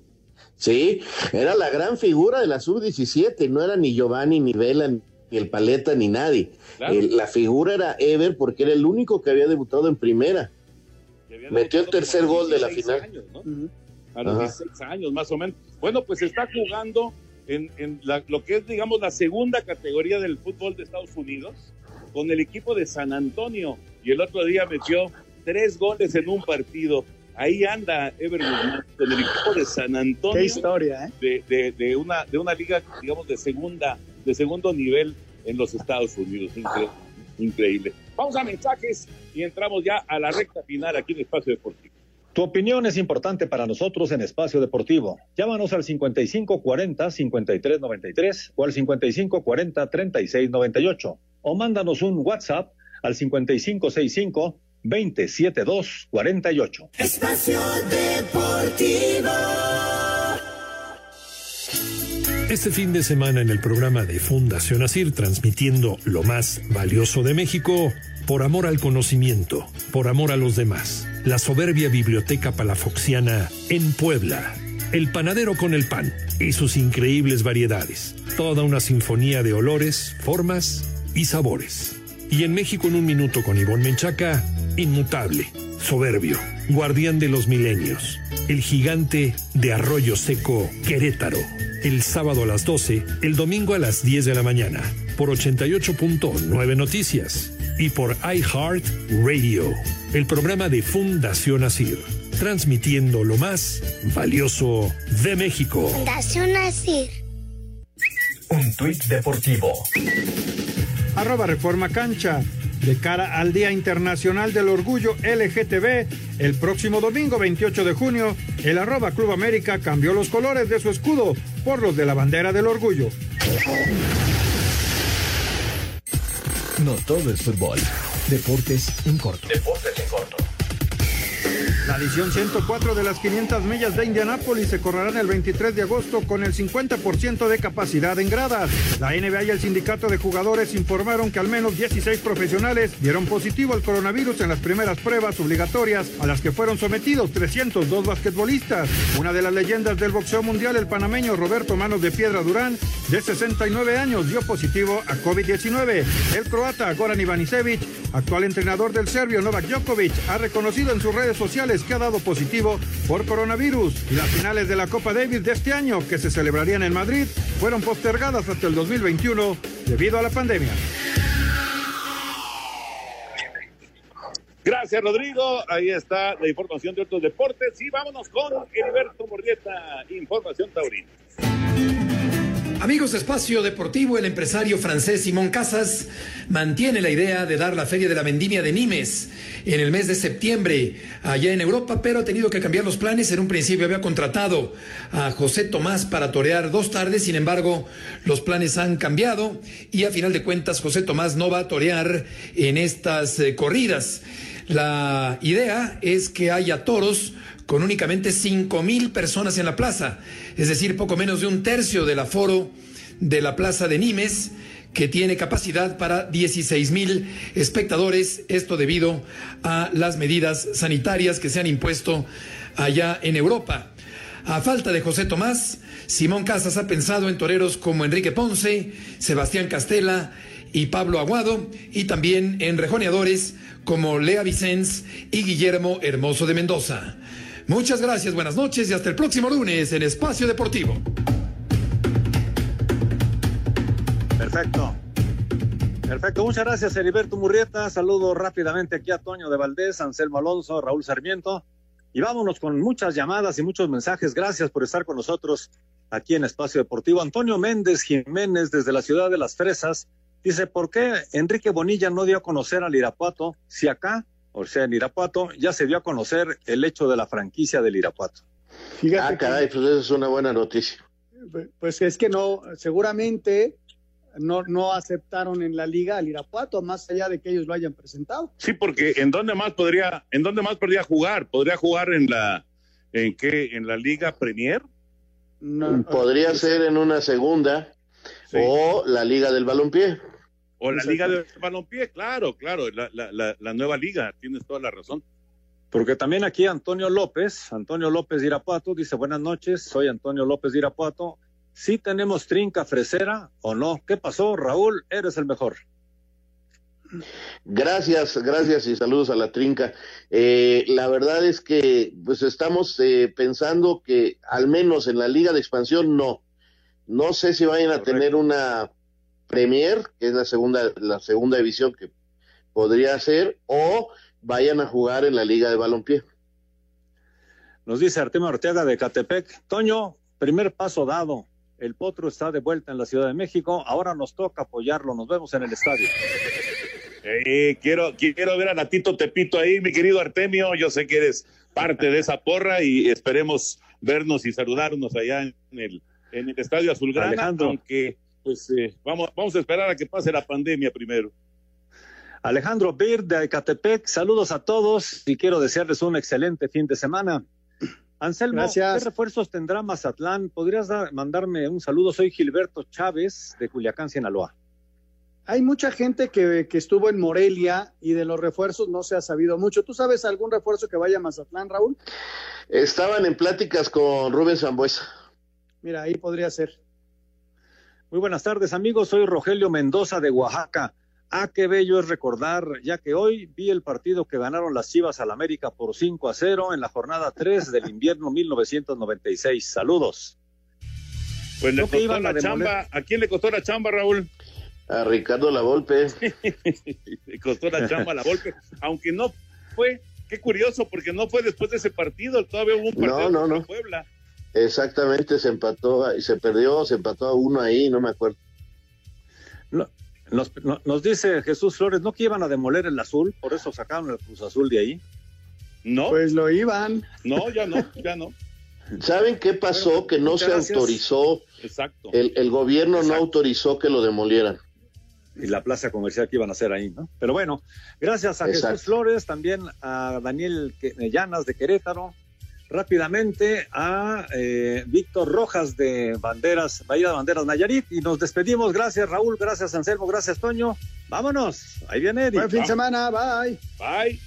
Sí, era la gran figura de la Sub-17, no era ni Giovanni, ni Vela, ni el Paleta, ni nadie. la figura era Ever porque era el único que había debutado en primera. Metió el tercer gol de la final.
A los 16 años, más o menos. Bueno, pues está jugando en, lo que es, digamos, la segunda categoría del fútbol de Estados Unidos con el equipo de San Antonio. Y el otro día metió tres goles en un partido. Ahí anda Ever con el equipo de San Antonio.
Qué historia,
¿eh? De, de, una, de una liga, digamos, de segunda, de segundo nivel en los Estados Unidos. Increíble. Vamos a mensajes y entramos ya a la recta final aquí en Espacio Deportivo.
Tu opinión es importante para nosotros en Espacio Deportivo. Llámanos al 5540-5393 o al 5540-3698 o mándanos un WhatsApp al 5565-27248.
Espacio Deportivo.
Este fin de semana en el programa de Fundación Asir, transmitiendo lo más valioso de México, por amor al conocimiento, por amor a los demás, la soberbia biblioteca palafoxiana en Puebla, el panadero con el pan y sus increíbles variedades, toda una sinfonía de olores, formas y sabores. Y en México en un minuto con Ivonne Menchaca, inmutable, soberbio, guardián de los milenios, el gigante de Arroyo Seco, Querétaro, el sábado a las 12, el domingo a las 10 de la mañana, por 88.9 Noticias y por iHeart Radio, el programa de Fundación Asir, transmitiendo lo más valioso de México.
Fundación Asir.
Un tuit deportivo.
Arroba Reforma Cancha. De cara al Día Internacional del Orgullo LGTB, el próximo domingo 28 de junio, el arroba Club América cambió los colores de su escudo por los de la bandera del orgullo.
No todo es fútbol. Deportes en corto.
Deportes en corto. La edición 104 de las 500 millas de Indianápolis se correrán el 23 de agosto con el 50% de capacidad en gradas. La NBA y el sindicato de jugadores informaron que al menos 16 profesionales dieron positivo al coronavirus en las primeras pruebas obligatorias a las que fueron sometidos 302 basquetbolistas. Una de las leyendas del boxeo mundial, el panameño Roberto Manos de Piedra Durán, de 69 años, dio positivo a COVID-19. El croata Goran Ivanisevic, actual entrenador del serbio Novak Djokovic, ha reconocido en sus redes sociales que ha dado positivo por coronavirus. Y las finales de la Copa Davis de este año, que se celebrarían en Madrid, fueron postergadas hasta el 2021 debido a la pandemia.
Gracias, Rodrigo. Ahí está la información de otros deportes. Y vámonos con Heriberto Morrieta, Información Taurina.
Amigos Espacio Deportivo, el empresario francés Simón Casas mantiene la idea de dar la Feria de la Vendimia de Nimes en el mes de septiembre allá en Europa, pero ha tenido que cambiar los planes. En un principio había contratado a José Tomás para torear dos tardes, sin embargo, los planes han cambiado y a final de cuentas José Tomás no va a torear en estas eh, corridas. La idea es que haya toros con únicamente cinco mil personas en la plaza, es decir, poco menos de un tercio del aforo de la plaza de Nimes, que tiene capacidad para 16 mil espectadores, esto debido a las medidas sanitarias que se han impuesto allá en Europa. A falta de José Tomás, Simón Casas ha pensado en toreros como Enrique Ponce, Sebastián Castela y Pablo Aguado, y también en rejoneadores como Lea Vicens y Guillermo Hermoso de Mendoza. Muchas gracias, buenas noches y hasta el próximo lunes en Espacio Deportivo.
Perfecto. Perfecto, muchas gracias Heriberto Murrieta. Saludo rápidamente aquí a Toño de Valdés, Anselmo Alonso, Raúl Sarmiento. Y vámonos con muchas llamadas y muchos mensajes. Gracias por estar con nosotros aquí en Espacio Deportivo. Antonio Méndez Jiménez, desde la ciudad de Las Fresas, dice: ¿Por qué Enrique Bonilla no dio a conocer al Irapuato si acá o sea, en Irapuato, ya se dio a conocer el hecho de la franquicia del Irapuato.
ah, caray, pues esa es una buena noticia.
Pues es que no, seguramente no, no aceptaron en la liga al Irapuato, más allá de que ellos lo hayan presentado.
Sí, porque ¿en dónde más podría, en dónde más podría jugar? ¿Podría jugar en la, en qué, en la liga Premier?
podría ser en una segunda o la liga del balompié.
O la Liga de Balompié, claro, claro, la, la, la, nueva liga, tienes toda la razón.
Porque también aquí Antonio López, Antonio López de Irapuato, dice, buenas noches, soy Antonio López de Irapuato. ¿Sí tenemos trinca fresera o no? ¿Qué pasó, Raúl? Eres el mejor.
Gracias, gracias y saludos a la trinca. Eh, la verdad es que pues estamos eh, pensando que al menos en la liga de expansión no. No sé si vayan a tener una Premier, que es la segunda, la segunda división que podría ser, o vayan a jugar en la Liga de Balompié.
Nos dice Artemio Ortega de Catepec, Toño, primer paso dado. El Potro está de vuelta en la Ciudad de México. Ahora nos toca apoyarlo. Nos vemos en el estadio.
quiero, quiero ver a Natito Tepito ahí, mi querido Artemio. Yo sé que eres parte de esa porra y esperemos vernos y saludarnos allá en el, en el Estadio Azulgrana,
Alejandro.
aunque pues eh, vamos, vamos a esperar a que pase la pandemia primero.
Alejandro Bir de Ecatepec, saludos a todos y quiero desearles un excelente fin de semana. Anselmo,
Gracias.
¿qué refuerzos tendrá Mazatlán? ¿Podrías dar- mandarme un saludo? Soy Gilberto Chávez de Culiacán, Sinaloa.
Hay mucha gente que, que estuvo en Morelia y de los refuerzos no se ha sabido mucho. ¿Tú sabes algún refuerzo que vaya a Mazatlán, Raúl?
Estaban en pláticas con Rubén Zambuesa.
Mira, ahí podría ser.
Muy buenas tardes, amigos. Soy Rogelio Mendoza de Oaxaca. Ah, qué bello es recordar, ya que hoy vi el partido que ganaron las Chivas al América por 5 a 0 en la jornada 3 del invierno 1996. Saludos.
Pues le costó la
demoler.
chamba. ¿A quién le costó la chamba, Raúl?
A Ricardo Lavolpe. <laughs>
le costó la chamba a la golpe. Aunque no fue, qué curioso, porque no fue después de ese partido. Todavía hubo un partido
No, no, no.
Puebla.
Exactamente, se empató y se perdió, se empató a uno ahí, no me acuerdo.
Nos, no- nos dice Jesús Flores, ¿no que iban a demoler el azul? Por eso sacaron el Cruz Azul de ahí.
No.
Pues lo iban.
No, ya no, ya no.
¿Saben qué pasó? Que no se
gracias.
autorizó,
Exacto.
el, el gobierno no autorizó que lo demolieran.
y la plaza comercial que iban a hacer ahí, ¿no? Pero bueno, gracias a
Exacto.
Jesús Flores, también a Daniel Que- Llanas de Querétaro, rápidamente a eh, Víctor Rojas de Banderas, Bahía de Banderas Nayarit, y nos despedimos. Gracias Raúl, gracias Anselmo, gracias Toño. Vámonos, ahí viene Eddie.
Buen fin de semana, bye.
Bye.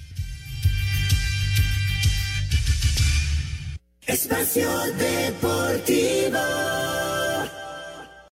Espacio Deportivo.